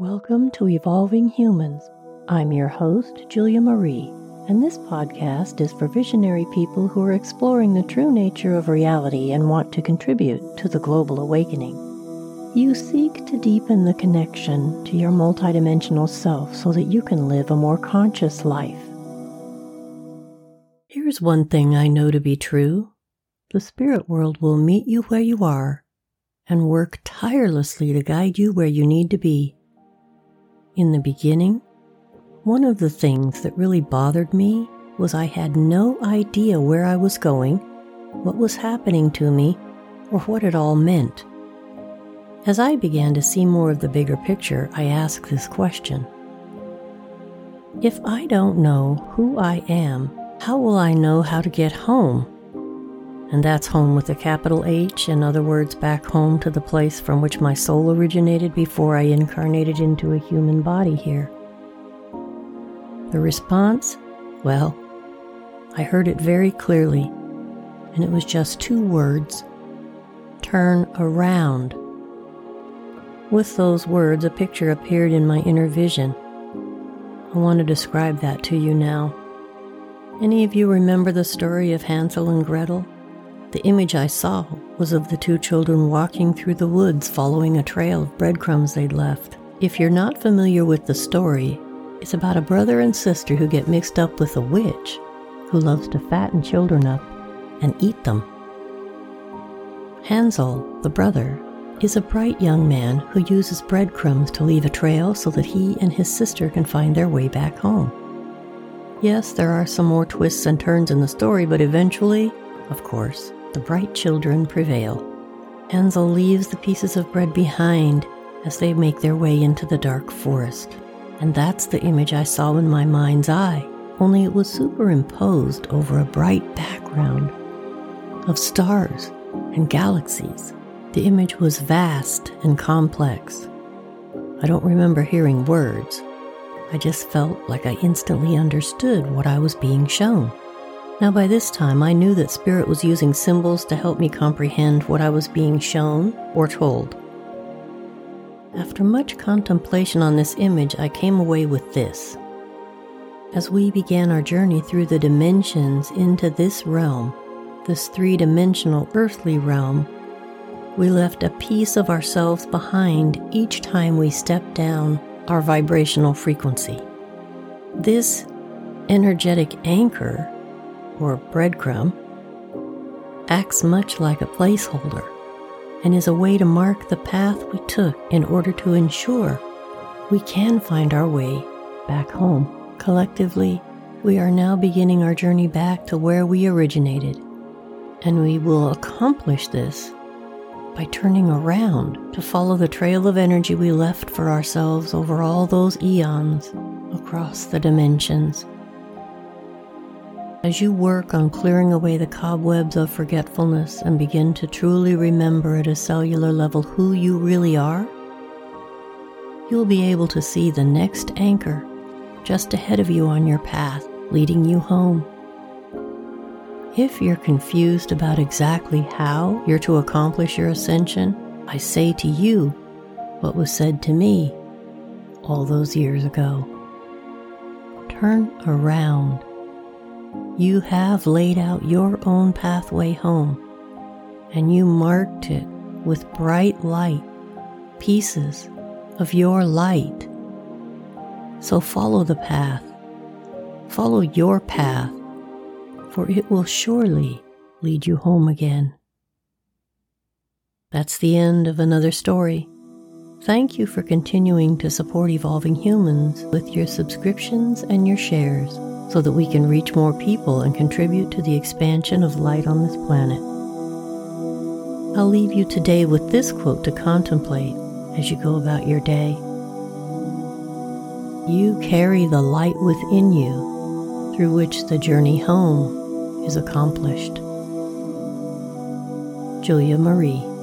Welcome to Evolving Humans. I'm your host, Julia Marie, and this podcast is for visionary people who are exploring the true nature of reality and want to contribute to the global awakening. You seek to deepen the connection to your multidimensional self so that you can live a more conscious life. Here's one thing I know to be true the spirit world will meet you where you are and work tirelessly to guide you where you need to be. In the beginning, one of the things that really bothered me was I had no idea where I was going, what was happening to me, or what it all meant. As I began to see more of the bigger picture, I asked this question If I don't know who I am, how will I know how to get home? And that's home with a capital H, in other words, back home to the place from which my soul originated before I incarnated into a human body here. The response? Well, I heard it very clearly, and it was just two words turn around. With those words, a picture appeared in my inner vision. I want to describe that to you now. Any of you remember the story of Hansel and Gretel? The image I saw was of the two children walking through the woods following a trail of breadcrumbs they'd left. If you're not familiar with the story, it's about a brother and sister who get mixed up with a witch who loves to fatten children up and eat them. Hansel, the brother, is a bright young man who uses breadcrumbs to leave a trail so that he and his sister can find their way back home. Yes, there are some more twists and turns in the story, but eventually, of course, the bright children prevail. Hansel leaves the pieces of bread behind as they make their way into the dark forest. And that's the image I saw in my mind's eye, only it was superimposed over a bright background of stars and galaxies. The image was vast and complex. I don't remember hearing words. I just felt like I instantly understood what I was being shown. Now, by this time, I knew that Spirit was using symbols to help me comprehend what I was being shown or told. After much contemplation on this image, I came away with this. As we began our journey through the dimensions into this realm, this three dimensional earthly realm, we left a piece of ourselves behind each time we stepped down our vibrational frequency. This energetic anchor or breadcrumb, acts much like a placeholder and is a way to mark the path we took in order to ensure we can find our way back home. Collectively, we are now beginning our journey back to where we originated, and we will accomplish this by turning around to follow the trail of energy we left for ourselves over all those eons across the dimensions. As you work on clearing away the cobwebs of forgetfulness and begin to truly remember at a cellular level who you really are, you'll be able to see the next anchor just ahead of you on your path, leading you home. If you're confused about exactly how you're to accomplish your ascension, I say to you what was said to me all those years ago. Turn around you have laid out your own pathway home, and you marked it with bright light, pieces of your light. So follow the path, follow your path, for it will surely lead you home again. That's the end of another story. Thank you for continuing to support Evolving Humans with your subscriptions and your shares so that we can reach more people and contribute to the expansion of light on this planet. I'll leave you today with this quote to contemplate as you go about your day. You carry the light within you through which the journey home is accomplished. Julia Marie